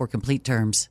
for complete terms.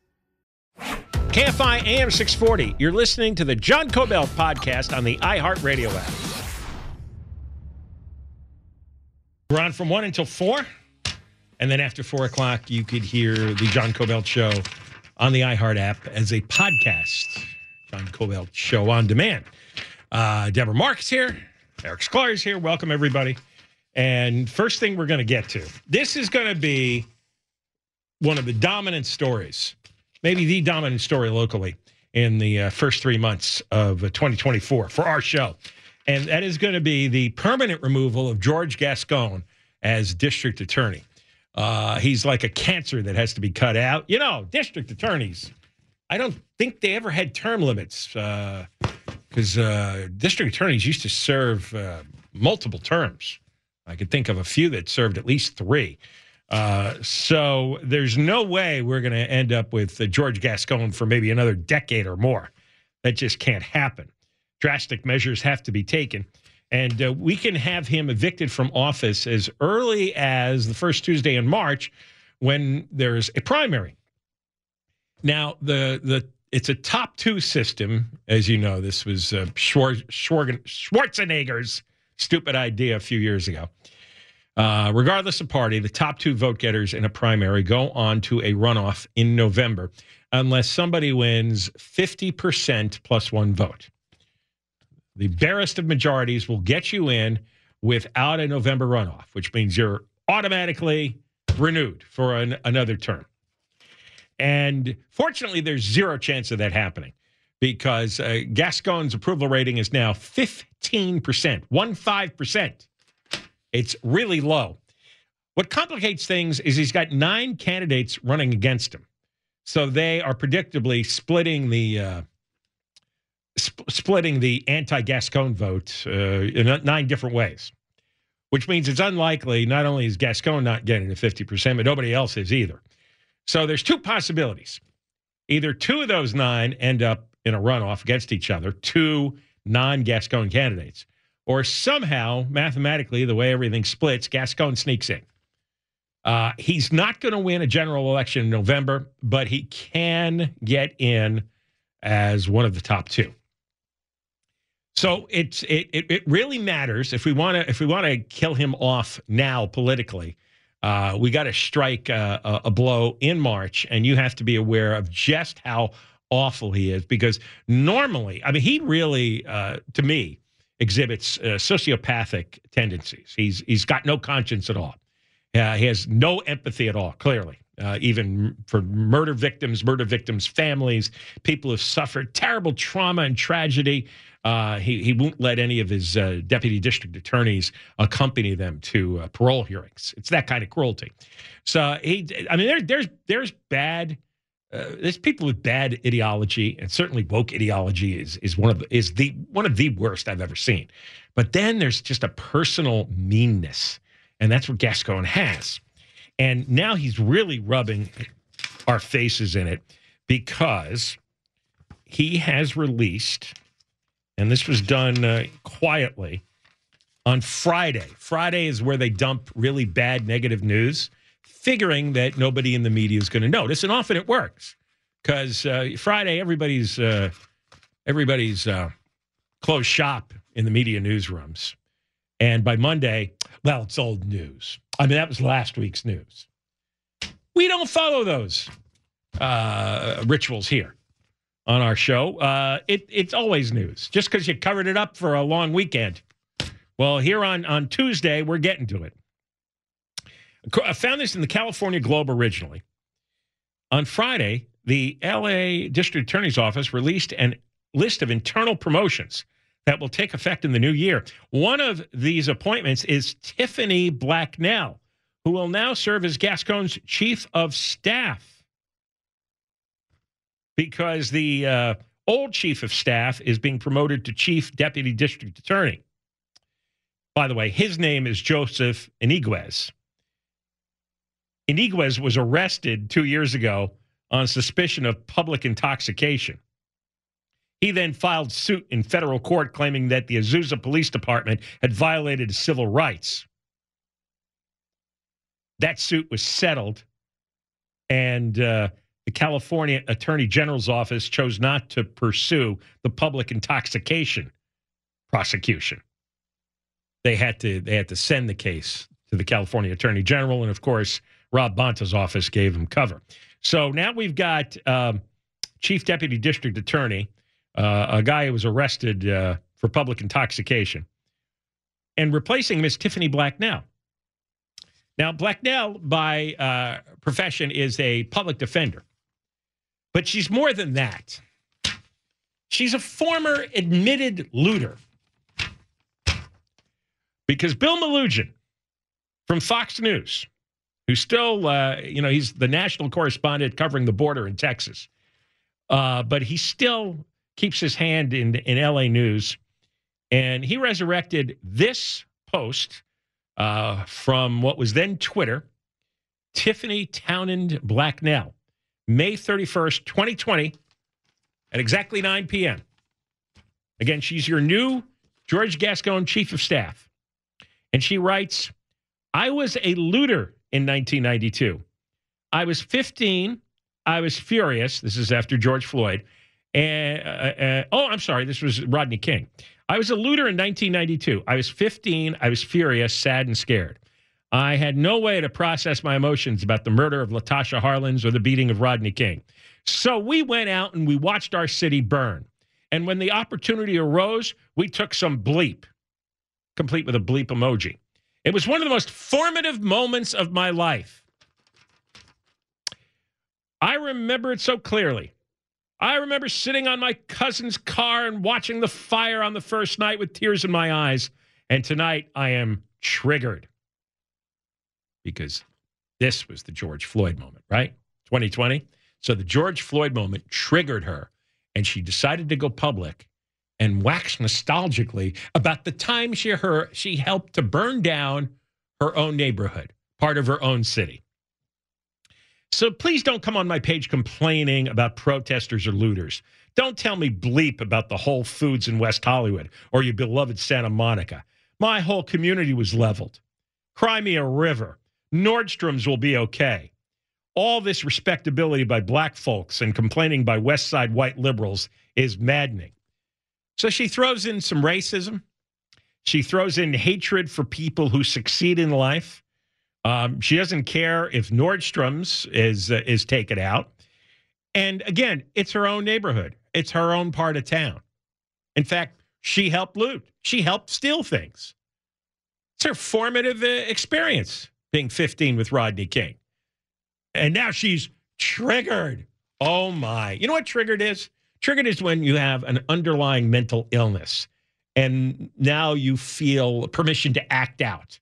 KFI AM 640. You're listening to the John Kobylt podcast on the iHeartRadio app. We're on from 1 until 4. And then after 4 o'clock, you could hear the John Kobylt show on the iHeart app as a podcast. John Kobylt show on demand. Uh, Deborah Marks here. Eric Sklar is here. Welcome, everybody. And first thing we're going to get to this is going to be one of the dominant stories maybe the dominant story locally in the uh, first three months of uh, 2024 for our show. And that is going to be the permanent removal of George Gascon as district attorney. Uh, he's like a cancer that has to be cut out. You know, district attorneys, I don't think they ever had term limits because uh, uh, district attorneys used to serve uh, multiple terms. I could think of a few that served at least three. Uh, so there's no way we're going to end up with uh, George Gascon for maybe another decade or more. That just can't happen. Drastic measures have to be taken. And uh, we can have him evicted from office as early as the first Tuesday in March when there's a primary. Now, the, the it's a top two system. As you know, this was uh, Schwarzenegger's stupid idea a few years ago. Uh, regardless of party, the top two vote getters in a primary go on to a runoff in November unless somebody wins 50% plus one vote. The barest of majorities will get you in without a November runoff, which means you're automatically renewed for an, another term. And fortunately, there's zero chance of that happening because uh, Gascon's approval rating is now 15%, one five percent it's really low. What complicates things is he's got nine candidates running against him. So they are predictably splitting the uh, sp- splitting the anti-Gascon vote uh, in nine different ways, which means it's unlikely not only is Gascon not getting to 50%, but nobody else is either. So there's two possibilities. Either two of those nine end up in a runoff against each other, two non Gascon candidates. Or somehow, mathematically, the way everything splits, Gascon sneaks in. Uh, he's not going to win a general election in November, but he can get in as one of the top two. So it's it it, it really matters if we want to if we want to kill him off now politically. Uh, we got to strike a, a, a blow in March, and you have to be aware of just how awful he is. Because normally, I mean, he really, uh, to me, exhibits uh, sociopathic tendencies. He's he's got no conscience at all. Uh, he has no empathy at all. Clearly, uh, even for murder victims, murder victims' families, people who've suffered terrible trauma and tragedy. Uh, he he won't let any of his uh, deputy district attorneys accompany them to uh, parole hearings. It's that kind of cruelty. So he, I mean, there, there's there's bad. Uh, there's people with bad ideology, and certainly woke ideology is is one of the, is the one of the worst I've ever seen. But then there's just a personal meanness, and that's what Gascon has. And now he's really rubbing our faces in it because he has released and this was done uh, quietly on Friday. Friday is where they dump really bad negative news, figuring that nobody in the media is going to notice, and often it works because uh, Friday everybody's uh, everybody's uh, closed shop in the media newsrooms, and by Monday, well, it's old news. I mean, that was last week's news. We don't follow those uh, rituals here on our show. Uh, it, it's always news, just because you covered it up for a long weekend. Well, here on, on Tuesday, we're getting to it. I found this in the California Globe originally. On Friday, the LA District Attorney's Office released a list of internal promotions that will take effect in the new year. One of these appointments is Tiffany Blacknell, who will now serve as Gascon's chief of staff because the uh, old chief of staff is being promoted to chief deputy district attorney. By the way, his name is Joseph Iniguez. Iniguez was arrested two years ago on suspicion of public intoxication. He then filed suit in federal court claiming that the Azusa Police Department had violated civil rights. That suit was settled, and uh, the California Attorney General's office chose not to pursue the public intoxication prosecution. They had to they had to send the case to the California Attorney General, and of course, Rob Bonta's office gave him cover. So now we've got um, Chief Deputy District Attorney, uh, a guy who was arrested uh, for public intoxication, and replacing him is Tiffany Blacknell. Now, Blacknell, by uh, profession, is a public defender. But she's more than that. She's a former admitted looter. Because Bill Melugin from Fox News, who's still, uh, you know, he's the national correspondent covering the border in Texas, uh, but he still keeps his hand in, in LA News. And he resurrected this post uh, from what was then Twitter Tiffany Townend Blacknell. May 31st, 2020, at exactly 9 p.m. Again, she's your new George Gascon chief of staff. And she writes I was a looter in 1992. I was 15. I was furious. This is after George Floyd. And uh, uh, oh, I'm sorry. This was Rodney King. I was a looter in 1992. I was 15. I was furious, sad, and scared. I had no way to process my emotions about the murder of Latasha Harlins or the beating of Rodney King. So we went out and we watched our city burn. And when the opportunity arose, we took some bleep, complete with a bleep emoji. It was one of the most formative moments of my life. I remember it so clearly. I remember sitting on my cousin's car and watching the fire on the first night with tears in my eyes. And tonight I am triggered because this was the George Floyd moment, right? 2020. So the George Floyd moment triggered her, and she decided to go public and wax nostalgically about the time she her she helped to burn down her own neighborhood, part of her own city. So please don't come on my page complaining about protesters or looters. Don't tell me bleep about the Whole Foods in West Hollywood or your beloved Santa Monica. My whole community was leveled. Cry me a river. Nordstrom's will be okay. All this respectability by black folks and complaining by West Side white liberals is maddening. So she throws in some racism. She throws in hatred for people who succeed in life. Um, she doesn't care if Nordstrom's is uh, is taken out. And again, it's her own neighborhood. It's her own part of town. In fact, she helped loot. She helped steal things. It's her formative uh, experience being 15 with Rodney King. And now she's triggered. Oh my. You know what triggered is? Triggered is when you have an underlying mental illness and now you feel permission to act out.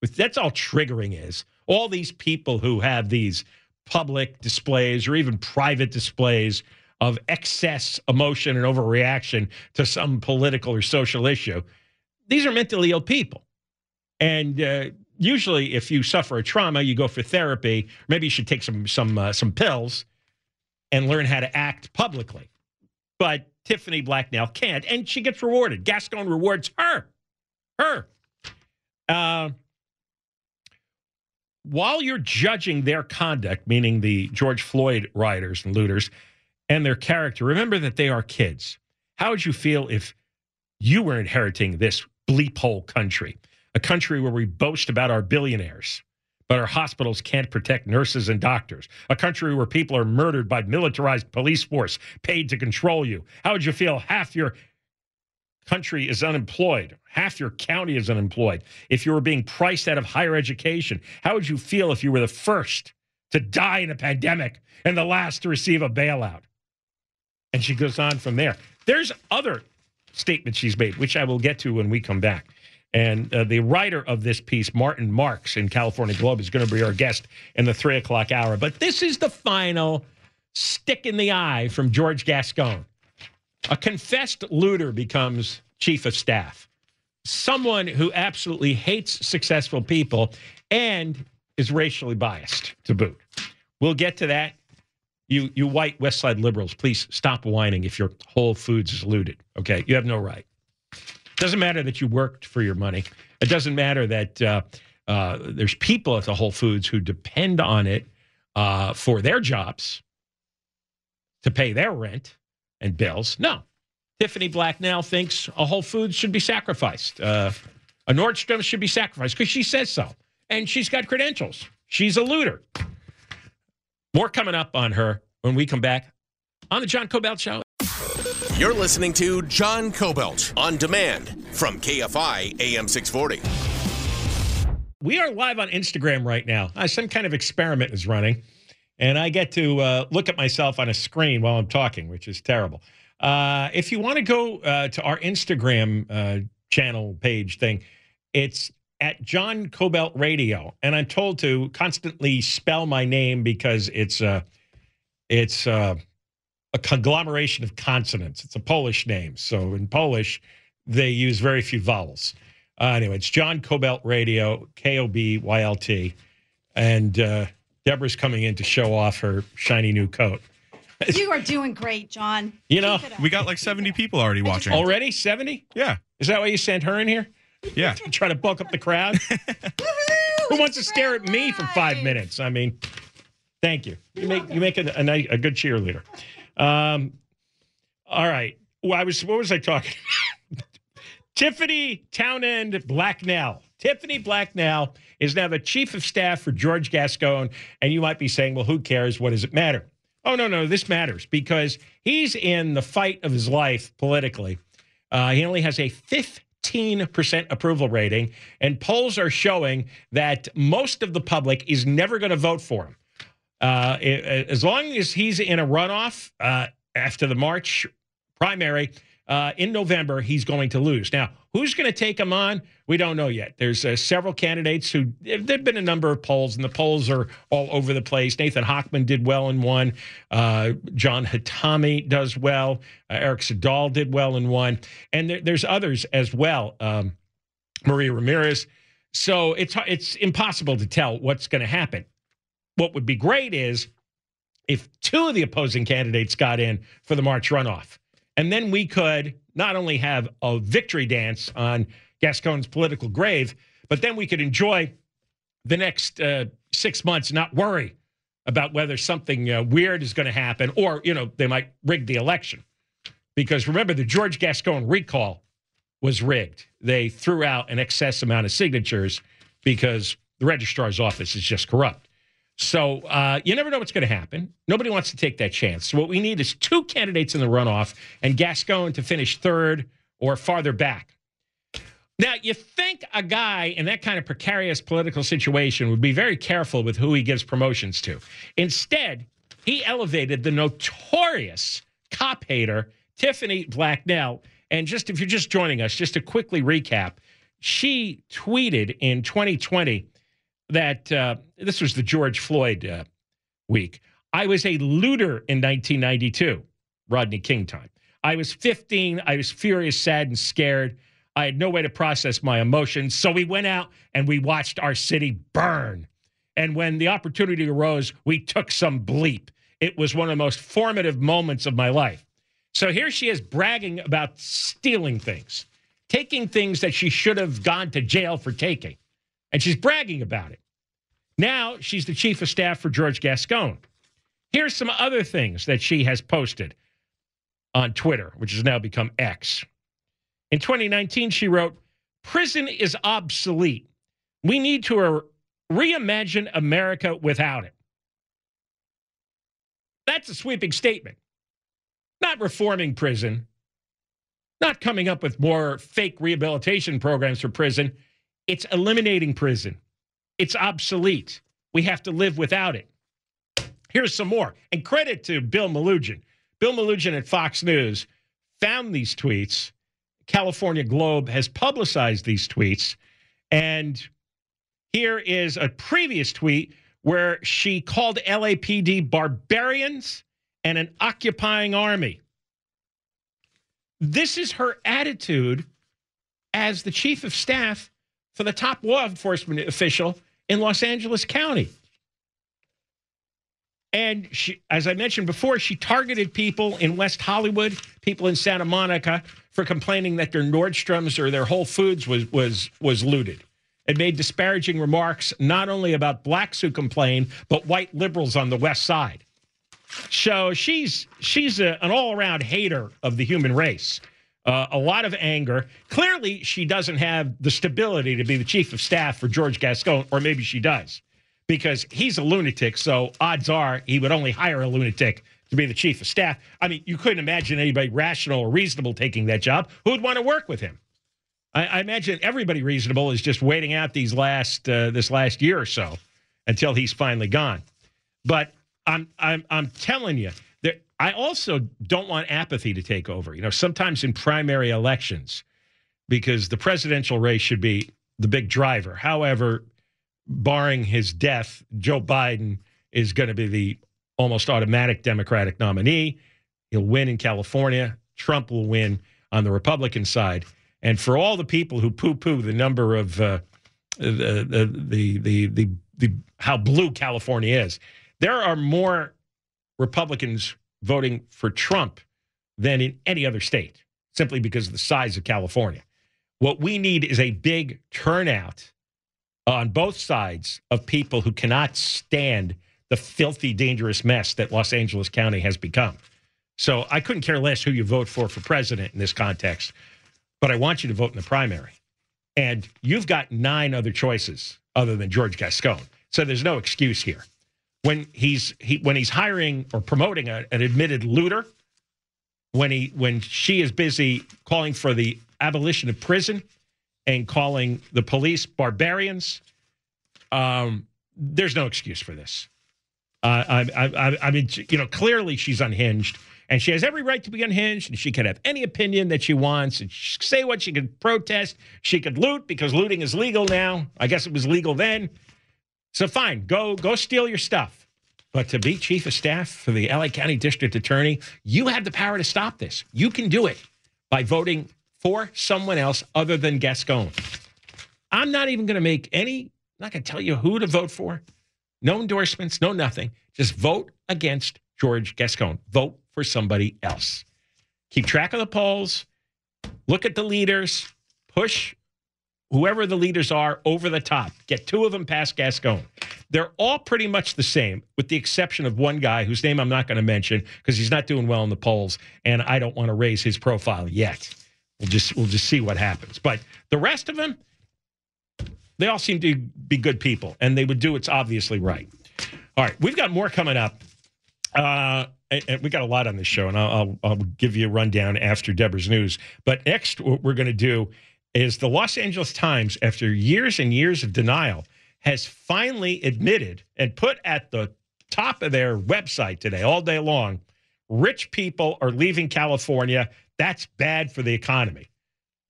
That's all triggering is. All these people who have these public displays or even private displays of excess emotion and overreaction to some political or social issue, these are mentally ill people. And uh, usually, if you suffer a trauma, you go for therapy. Maybe you should take some some uh, some pills and learn how to act publicly. But Tiffany Blacknell can't, and she gets rewarded. Gascon rewards her, her. Uh, while you're judging their conduct, meaning the George Floyd rioters and looters, and their character, remember that they are kids. How would you feel if you were inheriting this bleep hole country, a country where we boast about our billionaires, but our hospitals can't protect nurses and doctors, a country where people are murdered by militarized police force paid to control you? How would you feel half your country is unemployed, half your county is unemployed, if you were being priced out of higher education, how would you feel if you were the first to die in a pandemic and the last to receive a bailout? And she goes on from there. There's other statements she's made, which I will get to when we come back. And uh, the writer of this piece, Martin Marks in California Globe, is going to be our guest in the three o'clock hour. But this is the final stick in the eye from George Gascon. A confessed looter becomes chief of staff, someone who absolutely hates successful people and is racially biased to boot. We'll get to that. You, you white West Side liberals, please stop whining if your Whole Foods is looted. Okay, you have no right. It doesn't matter that you worked for your money. It doesn't matter that uh, uh, there's people at the Whole Foods who depend on it uh, for their jobs to pay their rent and bills. No. Tiffany Black now thinks a Whole Foods should be sacrificed. Uh, a Nordstrom should be sacrificed because she says so. And she's got credentials. She's a looter. More coming up on her when we come back on the John Kobylt Show. You're listening to John Kobylt on demand from KFI AM 640. We are live on Instagram right now. Uh, some kind of experiment is running, and I get to uh, look at myself on a screen while I'm talking, which is terrible. Uh, if you want to go uh, to our Instagram uh, channel page thing, it's at John Kobylt Radio, and I'm told to constantly spell my name because it's uh, it's a conglomeration of consonants. It's a Polish name, so in Polish they use very few vowels. Uh, anyway, it's John Kobylt Radio, K O B Y L T, and uh, Deborah's coming in to show off her shiny new coat. You are doing great, John. You know, we got like 70 people already watching. Already 70? Yeah. Is that why you sent her in here? Yeah. Try to bulk up the crowd? Who wants to stare at me for five minutes? I mean, thank you. You make you make a, a, nice, a good cheerleader. Um, all right. Well, I was what was I talking? Tiffany Townend Blacknell. Tiffany Blacknell is now the chief of staff for George Gascon, and you might be saying, "Well, who cares? What does it matter?" Oh no, no, this matters because he's in the fight of his life politically. Uh, he only has a 15% approval rating, and polls are showing that most of the public is never going to vote for him. Uh, as long as he's in a runoff uh, after the March primary uh, in November, he's going to lose. Now, who's going to take him on? We don't know yet. There's uh, several candidates who there've been a number of polls, and the polls are all over the place. Nathan Hochman did well in one. Uh, John Hatami does well. Eric Siddall did well in one, and there, there's others as well. Um, Maria Ramirez. So it's it's impossible to tell what's going to happen. What would be great is if two of the opposing candidates got in for the March runoff. And then we could not only have a victory dance on Gascon's political grave, but then we could enjoy the next uh, six months, not worry about whether something uh, weird is going to happen or, you know, they might rig the election. Because remember, the George Gascon recall was rigged. They threw out an excess amount of signatures because the registrar's office is just corrupt. So uh, you never know what's going to happen. Nobody wants to take that chance. So what we need is two candidates in the runoff and Gascon to finish third or farther back. Now, you think a guy in that kind of precarious political situation would be very careful with who he gives promotions to. Instead, he elevated the notorious cop hater, Tiffany Blacknell. And just if you're just joining us, just to quickly recap, she tweeted in 2020 that uh, this was the George Floyd uh, week. I was a looter in 1992, Rodney King time. I was 15. I was furious, sad, and scared. I had no way to process my emotions. So we went out and we watched our city burn. And when the opportunity arose, we took some bleep. It was one of the most formative moments of my life. So here she is bragging about stealing things, taking things that she should have gone to jail for taking. And she's bragging about it. Now she's the chief of staff for George Gascon. Here's some other things that she has posted on Twitter, which has now become X. In 2019, she wrote, Prison is obsolete. We need to reimagine America without it. That's a sweeping statement. Not reforming prison, not coming up with more fake rehabilitation programs for prison. It's eliminating prison. It's obsolete. We have to live without it. Here's some more. And credit to Bill Melugin. Bill Melugin at Fox News found these tweets. California Globe has publicized these tweets. And here is a previous tweet where she called LAPD barbarians and an occupying army. This is her attitude as the chief of staff for the top law enforcement official in Los Angeles County. And she, as I mentioned before, she targeted people in West Hollywood, people in Santa Monica for complaining that their Nordstrom's or their Whole Foods was was was looted. It made disparaging remarks not only about blacks who complain, but white liberals on the West Side. So she's she's a, an all-around hater of the human race. Uh, a lot of anger. Clearly, she doesn't have the stability to be the chief of staff for George Gascon, or maybe she does, because he's a lunatic. So odds are he would only hire a lunatic to be the chief of staff. I mean, you couldn't imagine anybody rational or reasonable taking that job. Who would want to work with him? I, I imagine everybody reasonable is just waiting out these last uh, this last year or so until he's finally gone. But I'm I'm I'm telling you, I also don't want apathy to take over. You know, sometimes in primary elections, because the presidential race should be the big driver. However, barring his death, Joe Biden is going to be the almost automatic Democratic nominee. He'll win in California. Trump will win on the Republican side. And for all the people who poo-poo the number of uh, the, the, the the the how blue California is, there are more Republicans voting for Trump than in any other state, simply because of the size of California. What we need is a big turnout on both sides of people who cannot stand the filthy, dangerous mess that Los Angeles County has become. So I couldn't care less who you vote for for president in this context, but I want you to vote in the primary. And you've got nine other choices other than George Gascon. So there's no excuse here when he's he when he's hiring or promoting a, an admitted looter, when he when she is busy calling for the abolition of prison and calling the police barbarians, um, there's no excuse for this. Uh, I, I, I mean, you know, clearly she's unhinged, and she has every right to be unhinged, and she can have any opinion that she wants, and she say what she can protest. She could loot because looting is legal now. I guess it was legal then. So fine, go go steal your stuff. But to be chief of staff for the LA County District Attorney, you have the power to stop this. You can do it by voting for someone else other than Gascon. I'm not even going to make any, I'm not going to tell you who to vote for. No endorsements, no nothing. Just vote against George Gascon. Vote for somebody else. Keep track of the polls. Look at the leaders. Push whoever the leaders are over the top. Get two of them past Gascon. They're all pretty much the same, with the exception of one guy whose name I'm not going to mention because he's not doing well in the polls, and I don't want to raise his profile yet. We'll just we'll just see what happens. But the rest of them, they all seem to be good people, and they would do what's obviously right. All right, we've got more coming up. Uh, and, we got a lot on this show, and I'll, I'll give you a rundown after Deborah's news. But next, what we're going to do is the Los Angeles Times, after years and years of denial, has finally admitted and put at the top of their website today, all day long, rich people are leaving California. That's bad for the economy.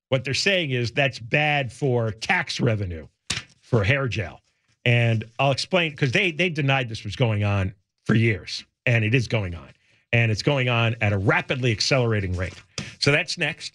What they're saying is that's bad for tax revenue for hair gel. And I'll explain because they they denied this was going on for years, and it is going on, and it's going on at a rapidly accelerating rate. So that's next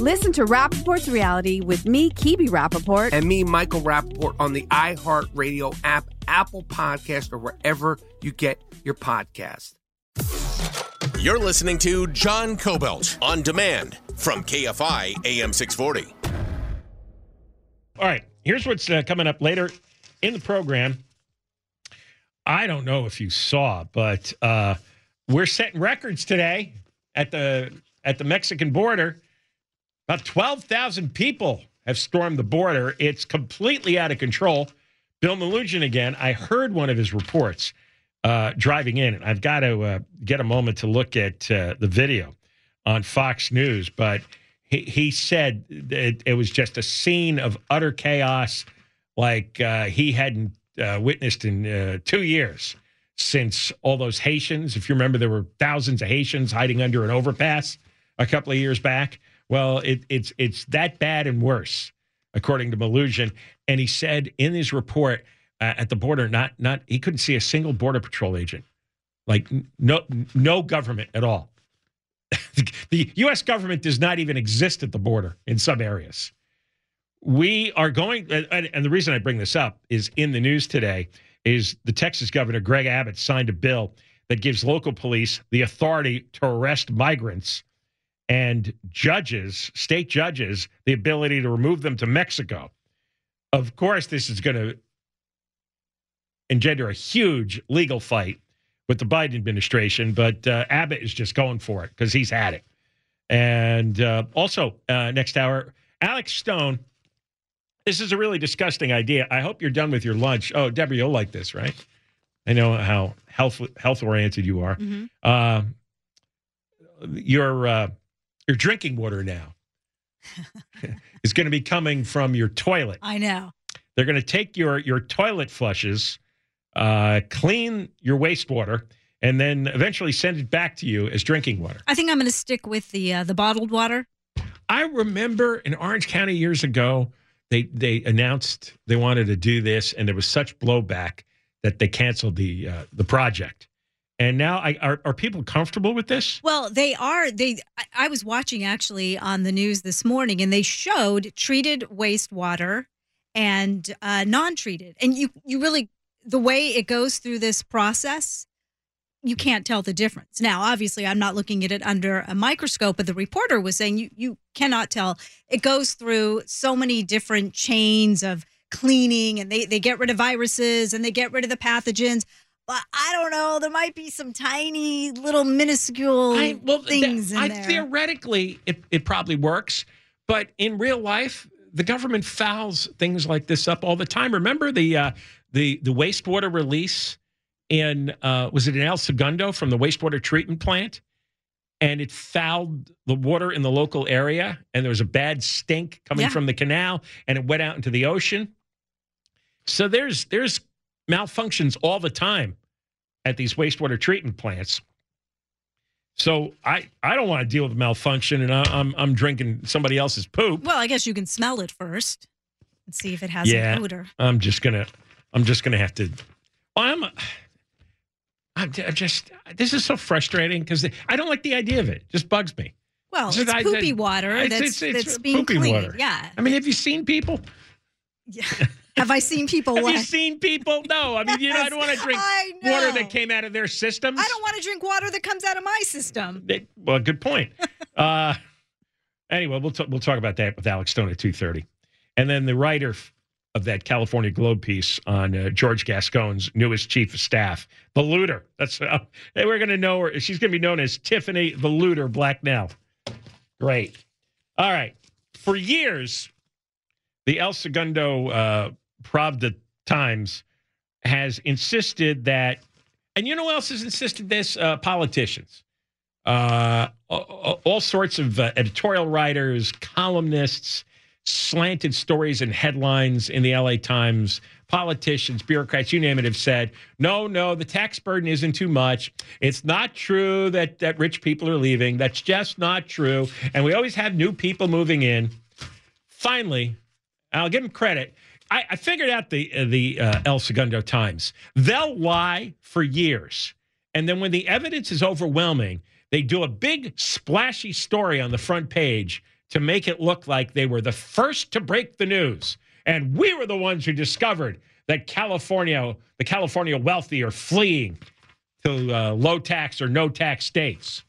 Listen to Rapaport's reality with me, Kibi Rapaport. And me, Michael Rappaport, on the iHeartRadio app, Apple Podcast, or wherever you get your podcast. You're listening to John Kobylt on demand from KFI AM 640. All right, here's what's uh, coming up later in the program. I don't know if you saw, but uh, we're setting records today at the at the Mexican border. About 12,000 people have stormed the border. It's completely out of control. Bill Melugin again. I heard one of his reports uh, driving in, and I've got to uh, get a moment to look at uh, the video on Fox News. But he, he said it, it was just a scene of utter chaos, like uh, he hadn't uh, witnessed in uh, two years since all those Haitians. If you remember, there were thousands of Haitians hiding under an overpass a couple of years back Well, it, it's it's that bad and worse, according to Melugin. And he said in his report uh, at the border, not not he couldn't see a single border patrol agent, like no no government at all. the U.S. government does not even exist at the border in some areas. We are going, and the reason I bring this up is in the news today is the Texas governor Greg Abbott signed a bill that gives local police the authority to arrest migrants and judges, state judges, the ability to remove them to Mexico. Of course, this is going to engender a huge legal fight with the Biden administration, but uh, Abbott is just going for it because he's had it. And uh, also, uh, next hour, Alex Stone. This is a really disgusting idea. I hope you're done with your lunch. Oh, Deborah, you'll like this, right? I know how health health oriented you are. Mm-hmm. Uh, your uh, your drinking water now is going to be coming from your toilet. I know. They're going to take your your toilet flushes, uh, clean your wastewater, and then eventually send it back to you as drinking water. I think I'm going to stick with the uh, the bottled water. I remember in Orange County years ago, they they announced they wanted to do this, and there was such blowback that they canceled the uh, the project. And now, I, are are people comfortable with this? Well, they are. They. I, was watching actually on the news this morning, and they showed treated wastewater and uh, non-treated, and you you really the way it goes through this process, you can't tell the difference. Now, obviously, I'm not looking at it under a microscope, but the reporter was saying you you cannot tell. It goes through so many different chains of cleaning, and they they get rid of viruses and they get rid of the pathogens. But I don't know. There might be some tiny little minuscule I, well, things th- in I, there. Theoretically, it, it probably works, but in real life, the government fouls things like this up all the time. Remember the uh, the the wastewater release in uh, was it in El Segundo from the wastewater treatment plant, and it fouled the water in the local area, and there was a bad stink coming Yeah. from the canal, and it went out into the ocean. So there's there's malfunctions all the time at these wastewater treatment plants. So I I don't want to deal with malfunction, and I, I'm I'm drinking somebody else's poop. well, I guess you can smell it first and see if it has yeah, an odor. I'm just gonna I'm just gonna have to. I'm I'm just this is so frustrating because I don't like the idea of it. It just bugs me. Well, It's it's just- I- poopy I- water it's- that's, it's- that's being poopy cleaned. water. Yeah. I mean, have you seen people? Yeah. Have I seen people? Have you seen people? No, I mean, you know, I don't want to drink water that came out of their systems. I don't want to drink water that comes out of my system. They- well, good point. uh, anyway, we'll t- we'll talk about that with Alex Stone at two thirty, and then the writer of that California Globe piece on uh, George Gascon's newest chief of staff, the looter. That's uh, hey, we're going to know her. She's going to be known as Tiffany the Looter Blacknell. Great. All right. For years, the El Segundo uh, Pravda Times has insisted that, and you know who else has insisted this? Uh, politicians uh, all, sorts of uh, editorial writers, columnists, slanted stories and headlines in the LA Times, politicians, bureaucrats, you name it, have said, no, no, the tax burden isn't too much. It's not true that, that rich people are leaving. That's just not true. And we always have new people moving in. Finally, I'll give them credit. I, I figured out the uh, the uh, El Segundo Times. They'll lie for years, and then when the evidence is overwhelming, they do a big splashy story on the front page to make it look like they were the first to break the news, and we were the ones who discovered that California, the California wealthy, are fleeing to uh, low tax or no tax states.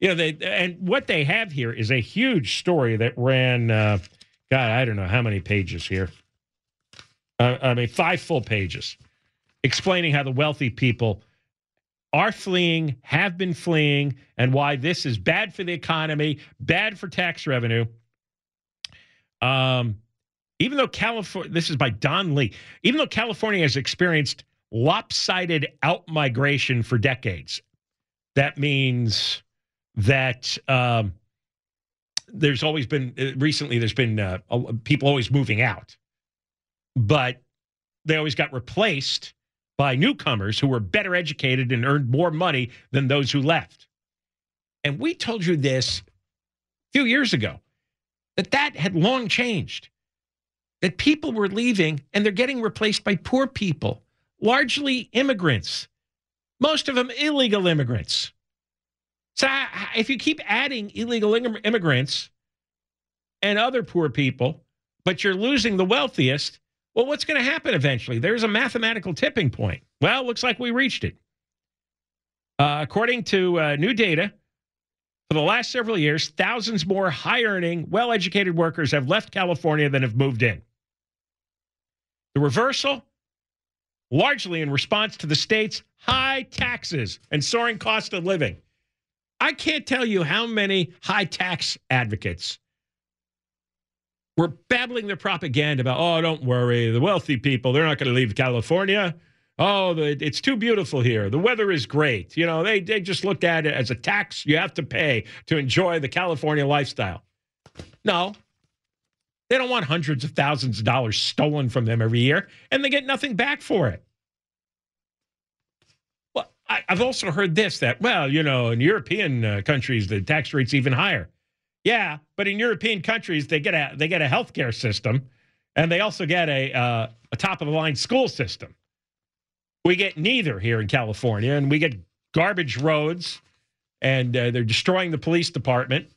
You know, they and what they have here is a huge story that ran. Uh, God, I don't know how many pages here. Uh, I mean, five full pages explaining how the wealthy people are fleeing, have been fleeing, and why this is bad for the economy, bad for tax revenue. Um, even though California, this is by Don Lee, even though California has experienced lopsided out migration for decades, that means that um, there's always been uh, recently there's been uh, people always moving out, but they always got replaced by newcomers who were better educated and earned more money than those who left. And we told you this a few years ago that that had long changed. That people were leaving and they're getting replaced by poor people, largely immigrants, most of them illegal immigrants. So if you keep adding illegal immigrants and other poor people, but you're losing the wealthiest, well, what's going to happen eventually? There's a mathematical tipping point. Well, looks like we reached it. Uh, according to uh, new data, for the last several years, thousands more high earning, well educated workers have left California than have moved in. The reversal, largely in response to the state's high taxes and soaring cost of living. I can't tell you how many high tax advocates were babbling their propaganda about, oh, don't worry, the wealthy people, they're not going to leave California. Oh, the, it's too beautiful here. The weather is great. You know, they, they just looked at it as a tax you have to pay to enjoy the California lifestyle. No, they don't want hundreds of thousands of dollars stolen from them every year, and they get nothing back for it. I, have also heard this that, well, you know, in European uh, countries, the tax rate's even higher. Yeah, but in European countries, they get a they get a healthcare system, and they also get a uh, a top of the line school system. We get neither here in California, and we get garbage roads, and uh, they're destroying the police department.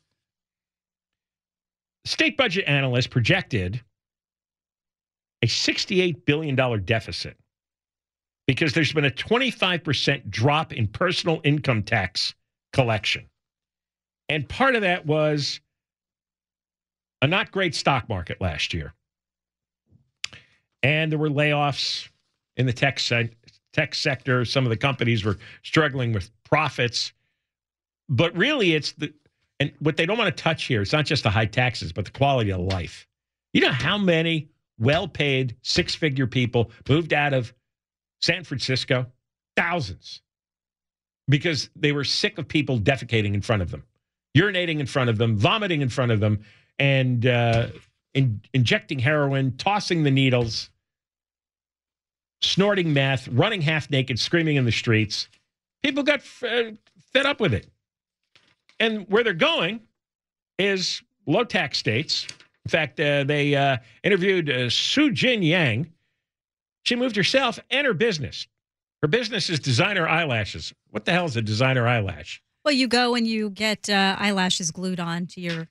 State budget analysts projected a $68 billion deficit because there's been a 25% drop in personal income tax collection. And part of that was a not great stock market last year. And there were layoffs in the tech se- tech sector. Some of the companies were struggling with profits. But really, it's the, and what they don't want to touch here, it's not just the high taxes, but the quality of life. You know how many well paid six figure people moved out of San Francisco? Thousands. Because they were sick of people defecating in front of them, urinating in front of them, vomiting in front of them, and uh, in, injecting heroin, tossing the needles snorting meth, running half naked, screaming in the streets. People got f- uh, fed up with it. And where they're going is low tax states. In fact, uh, they uh, interviewed uh, Su Jin Yang. She moved herself and her business. Her business is designer eyelashes. What the hell is a designer eyelash? Well, you go and you get uh, eyelashes glued on to your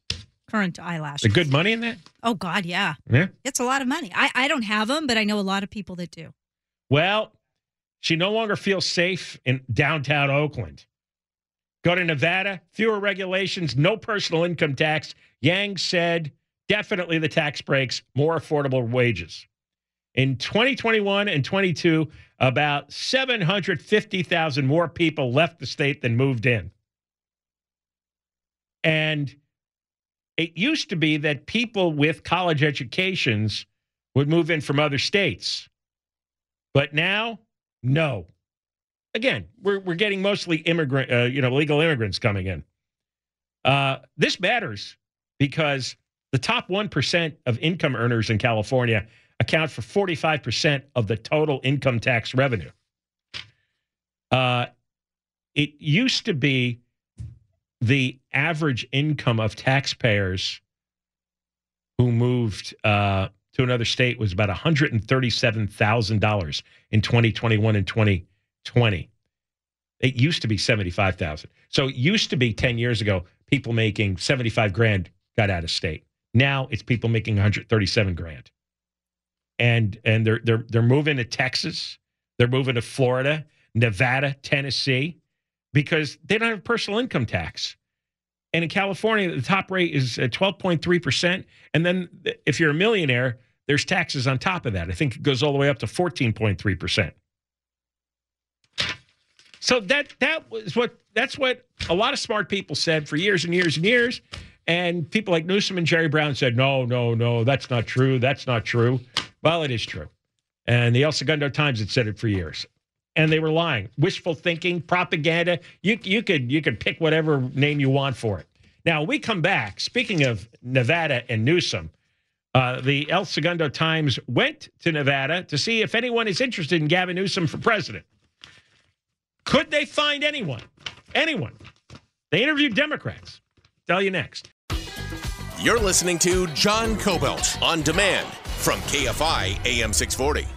current eyelashes. The good money in that? Oh God, yeah. Yeah. It's a lot of money. I, I don't have them, but I know a lot of people that do. Well, she no longer feels safe in downtown Oakland. Go to Nevada, fewer regulations, no personal income tax. Yang said definitely the tax breaks, more affordable wages. In 2021 and 22, about 750,000 more people left the state than moved in. And it used to be that people with college educations would move in from other states. But now, no. Again, we're, we're getting mostly immigrant, uh, you know, legal immigrants coming in. Uh, this matters because the top 1% of income earners in California account for 45% of the total income tax revenue. Uh, it used to be the average income of taxpayers who moved uh, to another state was about $137,000 in 2021 and 2020. It used to be 75,000. So it used to be 10 years ago people making 75 grand got out of state. Now it's people making 137 grand. And and they're they're they're moving to Texas, they're moving to Florida, Nevada, Tennessee because they don't have personal income tax. And in California, the top rate is 12.3%. And then if you're a millionaire, there's taxes on top of that. I think it goes all the way up to 14.3%. So that that was what that's what a lot of smart people said for years and years and years. And people like Newsom and Jerry Brown said, no, no, no, that's not true. That's not true. Well, it is true. And the El Segundo Times had said it for years. And they were lying. Wishful thinking, propaganda. You you could you could pick whatever name you want for it. Now we come back. Speaking of Nevada and Newsom, uh, the El Segundo Times went to Nevada to see if anyone is interested in Gavin Newsom for president. Could they find anyone? Anyone? They interviewed Democrats. Tell you next. You're listening to John Kobylt on demand from KFI AM 640.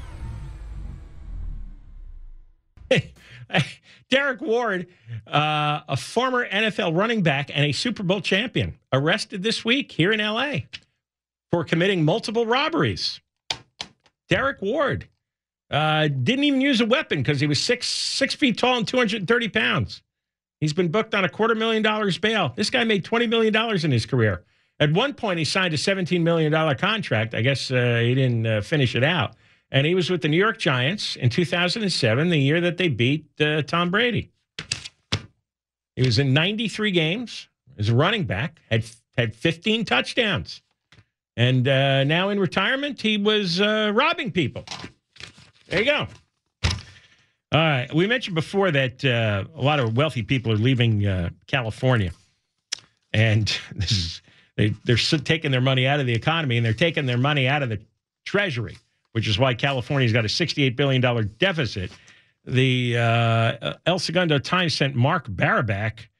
Derrick Ward, uh, a former NFL running back and a Super Bowl champion, arrested this week here in LA for committing multiple robberies. Derrick Ward uh, didn't even use a weapon because he was six six feet tall and 230 pounds. He's been booked on a quarter million dollars bail. This guy made $20 million in his career. At one point, he signed a $17 million contract. I guess uh, he didn't uh, finish it out. And he was with the New York Giants in 2007, the year that they beat uh, Tom Brady. He was in 93 games as a running back, had, had 15 touchdowns. And uh, now in retirement, he was uh, robbing people. There you go. All right. We mentioned before that uh, a lot of wealthy people are leaving California, and this is they they're taking their money out of the economy and they're taking their money out of the treasury, which is why California's got a sixty-eight billion dollar deficit. The uh, El Segundo Times sent Mark Barabak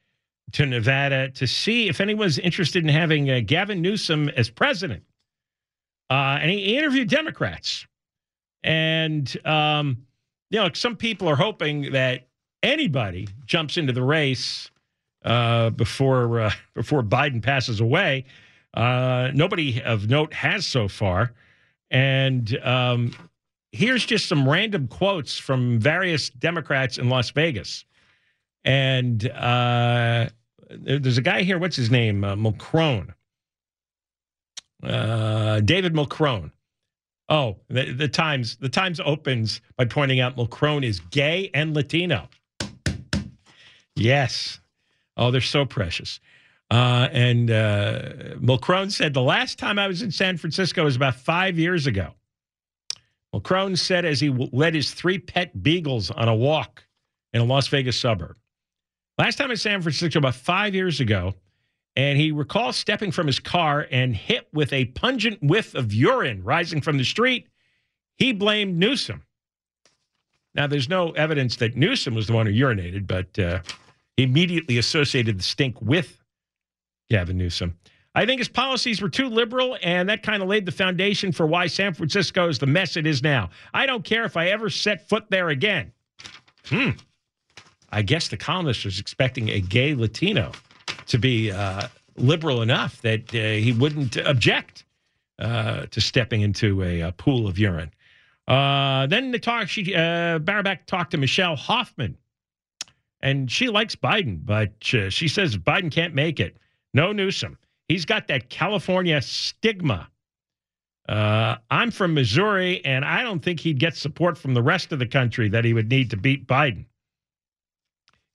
to Nevada to see if anyone's interested in having uh, Gavin Newsom as president, uh, and he interviewed Democrats, and. Um, you know, some people are hoping that anybody jumps into the race uh, before uh, before Biden passes away. Uh, nobody of note has so far, and um, here's just some random quotes from various Democrats in Las Vegas. And uh, there's a guy here. What's his name? Uh, Mulcrone. Uh, David Mulcrone. Oh, the, the, Times. The Times opens by pointing out Mulcrone is gay and Latino. Yes. Oh, they're so precious. Uh, and uh, Mulcrone said the last time I was in San Francisco was about five years ago. Mulcrone said as he led his three pet beagles on a walk in a Las Vegas suburb. Last time in San Francisco, about five years ago, and he recalls stepping from his car and hit with a pungent whiff of urine rising from the street. He blamed Newsom. Now, there's no evidence that Newsom was the one who urinated, but uh, immediately associated the stink with Gavin Newsom. I think his policies were too liberal, and that kind of laid the foundation for why San Francisco is the mess it is now. I don't care if I ever set foot there again. Hmm. I guess the columnist was expecting a gay Latino to be uh, liberal enough that uh, he wouldn't object uh, to stepping into a, a pool of urine. Uh, then the talk, she uh, Barabak talked to Michelle Hoffman, and she likes Biden, but uh, she says Biden can't make it. No Newsom. He's got that California stigma. Uh, I'm from Missouri, and I don't think he'd get support from the rest of the country that he would need to beat Biden.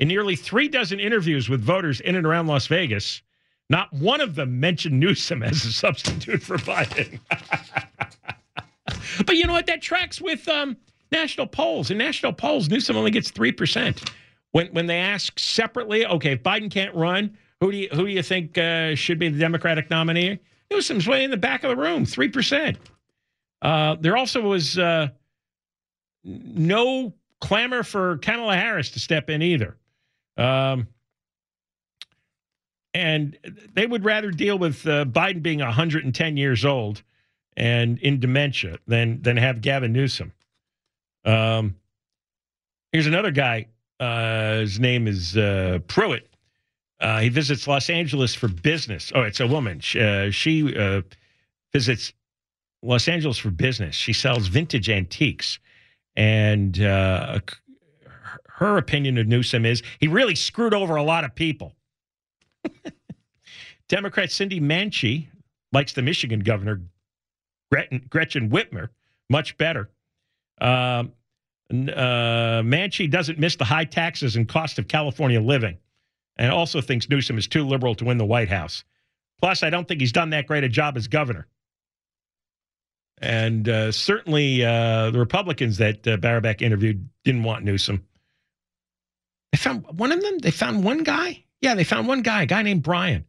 In nearly three dozen interviews with voters in and around Las Vegas, not one of them mentioned Newsom as a substitute for Biden. but you know what? That tracks with um, national polls. In national polls, Newsom only gets 3%. When, when they ask separately, okay, if Biden can't run, who do you, who do you think uh, should be the Democratic nominee? Newsom's way in the back of the room, 3%. Uh, there also was uh, no clamor for Kamala Harris to step in either. Um, and they would rather deal with uh, Biden being 110 years old and in dementia than than have Gavin Newsom. Um, here's another guy. Uh, his name is uh, Pruitt. Uh, he visits Los Angeles for business. Oh, it's a woman. She, uh, she uh, visits Los Angeles for business. She sells vintage antiques, and uh, her opinion of Newsom is he really screwed over a lot of people. Democrat Cindy Manchi likes the Michigan governor, Gretchen Whitmer, much better. Um, uh, Manchi doesn't miss the high taxes and cost of California living and also thinks Newsom is too liberal to win the White House. Plus, I don't think he's done that great a job as governor. And uh, certainly uh, the Republicans that uh, Barabak interviewed didn't want Newsom. They found one of them. They found one guy. Yeah, they found one guy, a guy named Brian.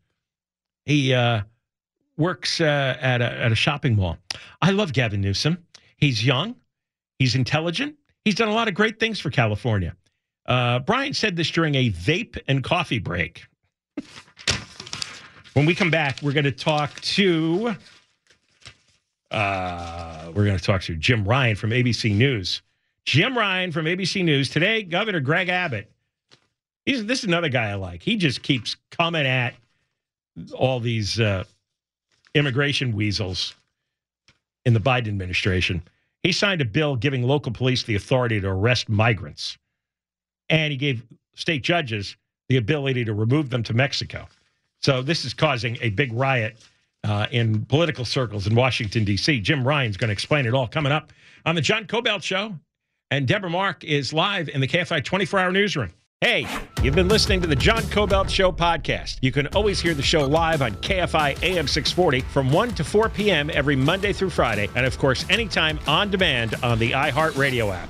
He uh, works uh, at, a, at a shopping mall. I love Gavin Newsom. He's young. He's intelligent. He's done a lot of great things for California. Uh, Brian said this during a vape and coffee break. When we come back, we're going to talk to uh, we're going to talk to Jim Ryan from ABC News. Jim Ryan from ABC News today. Governor Greg Abbott. He's this is another guy I like. He just keeps coming at all these uh, immigration weasels in the Biden administration. He signed a bill giving local police the authority to arrest migrants, and he gave state judges the ability to remove them to Mexico. So this is causing a big riot uh, in political circles in Washington, D.C. Jim Ryan's going to explain it all coming up on the John Kobylt Show. And Deborah Mark is live in the KFI 24 hour newsroom. Hey, you've been listening to the John Kobylt Show podcast. You can always hear the show live on KFI AM 640 from 1 to 4 p.m. every Monday through Friday. And of course, anytime on demand on the iHeartRadio app.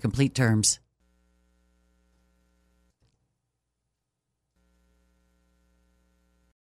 complete terms.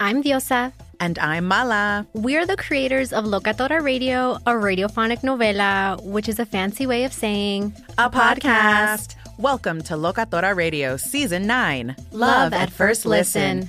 I'm Diosa. And I'm Mala. We're the creators of Locatora Radio, a radiophonic novela, which is a fancy way of saying a podcast. Welcome to Locatora Radio Season 9 Love at First Listen.